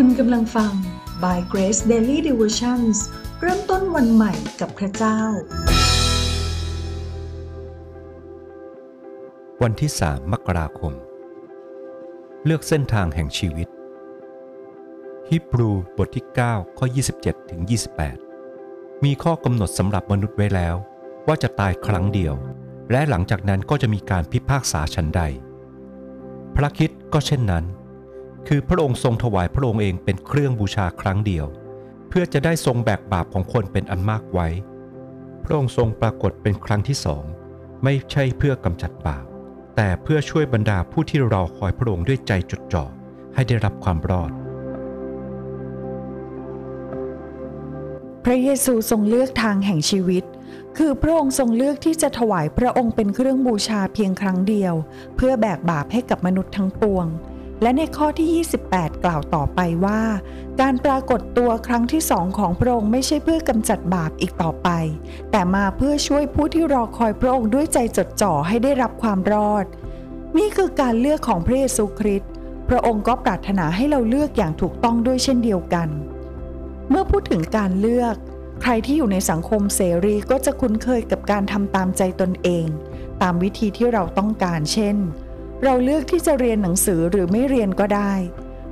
คุณกำลังฟัง By Grace Daily Devotions เริ่มต้นวันใหม่กับพระเจ้า วันที่ 3 มกราคม เลือกเส้นทางแห่งชีวิต ฮิบรูบทที่ 9 ข้อ 27 ถึง 28 มีข้อกำหนดสำหรับมนุษย์ไว้แล้ว ว่าจะตายครั้งเดียว และหลังจากนั้นก็จะมีการพิพากษาชั้นใด พระคิดก็เช่นนั้น คือพระองค์ทรงถวายพระองค์เองเป็นเครื่องบูชาครั้งเดียว เพื่อจะได้ทรงแบกบาปของคนเป็นอันมากไว้ พระองค์ทรงปรากฏเป็นครั้งที่สองไม่ใช่เพื่อกำจัดบาป แต่เพื่อช่วยบรรดาผู้ที่รอคอยพระองค์ด้วยใจจดจ่อให้ได้รับความรอด พระเยซูทรงเลือกทางแห่งชีวิต คือพระองค์ทรงเลือกที่จะถวายพระองค์เป็นเครื่องบูชาเพียงครั้งเดียว เพื่อแบกบาปให้กับมนุษย์ทั้งปวง และในข้อที่ 28 กล่าวต่อไปว่า การปรากฏตัวครั้งที่สองของพระองค์ไม่ใช่เพื่อกำจัดบาปอีกต่อไป แต่มาเพื่อช่วยผู้ที่รอคอยพระองค์ด้วยใจจดจ่อให้ได้รับความรอด นี่คือการเลือกของพระเยซูคริสต์พระองค์ก็ปรารถนาให้เราเลือกอย่างถูกต้องด้วยเช่นเดียวกัน เมื่อพูดถึงการเลือก ใครที่อยู่ในสังคมเสรีก็จะคุ้นเคยกับการทำตามใจตนเอง ตามวิธีที่เราต้องการเช่น เราเลือกที่จะเรียนหนังสือหรือไม่เรียนก็ได้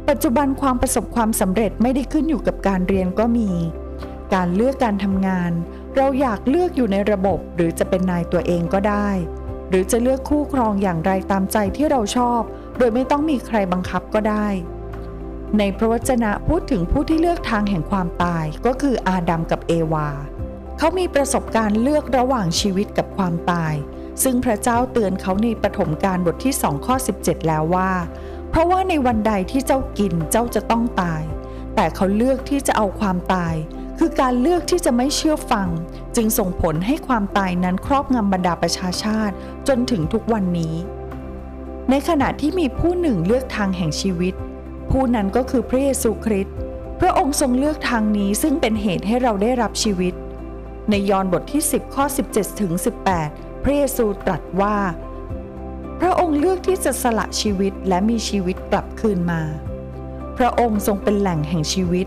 ปัจจุบันความประสบความสำเร็จไม่ได้ขึ้นอยู่กับการเรียนก็มี การเลือกการทำงาน เราอยากเลือกอยู่ในระบบ หรือจะเป็นนายตัวเองก็ได้ หรือจะเลือกคู่ครองอย่างไรตามใจที่เราชอบ โดยไม่ต้องมีใครบังคับก็ได้ ในพระวจนะพูดถึงผู้ที่เลือกทางแห่งความตายก็คืออาดัมกับเอวา เขามีประสบการณ์เลือกระหว่างชีวิตกับความตาย ซึ่งพระเจ้าเตือนเขาในปฐมกาลบทที่2ข้อ 17 แล้วว่า เพราะว่าในวันใดที่เจ้ากินเจ้าจะต้องตาย แต่เขาเลือกที่จะเอาความตาย คือการเลือกที่จะไม่เชื่อฟัง จึงส่งผลให้ความตายนั้นครอบงำบรรดาประชาชาติ จนถึงทุกวันนี้ ในขณะที่มีผู้หนึ่งเลือกทางแห่งชีวิต ผู้นั้นก็คือพระเยซูคริสต์พระองค์ทรงเลือกทางนี้ซึ่งเป็นเหตุให้เราได้รับชีวิต ในยอห์นบทที่ 10 ข้อ 17ถึง18 พระเยซูตรัสว่า พระองค์เลือกที่จะสละชีวิตและมีชีวิตกลับคืนมา พระองค์ทรงเป็นแหล่งแห่งชีวิต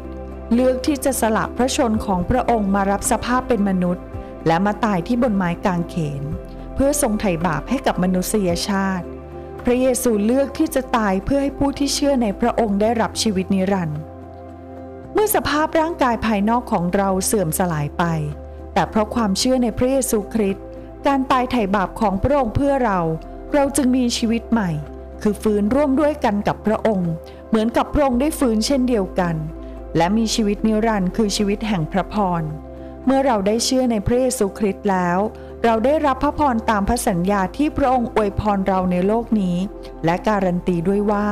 เลือกที่จะสละพระชนของพระองค์มารับสภาพเป็นมนุษย์ และมาตายที่บนไม้กางเขน เพื่อทรงไถ่บาปให้กับมนุษยชาติ พระเยซูเลือกที่จะตายเพื่อให้ผู้ที่เชื่อในพระองค์ได้รับชีวิตนิรันดร์เมื่อสภาพร่างกายภายนอกของเราเสื่อมสลายไป แต่เพราะความเชื่อในพระเยซูคริสต์ การตายไถ่บาปของพระองค์เพื่อเรา เราจึงมีชีวิตใหม่ คือฟื้นร่วมด้วยกันกับพระองค์ เหมือนกับพระองค์ได้ฟื้นเช่นเดียวกัน และมีชีวิตนิรันดร์คือชีวิตแห่งพระพร เมื่อเราได้เชื่อในพระเยซูคริสต์แล้ว เราได้รับพระพรตามพระสัญญาที่พระองค์อวยพรเราในโลกนี้ และการันตีด้วยว่า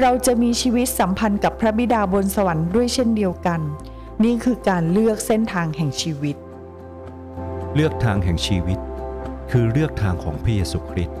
เราจะมีชีวิตสัมพันธ์กับพระบิดาบนสวรรค์ด้วยเช่นเดียวกัน นี่คือการเลือกเส้นทางแห่งชีวิต เลือกทางแห่งชีวิต คือเลือกทางของพระเยซูคริสต์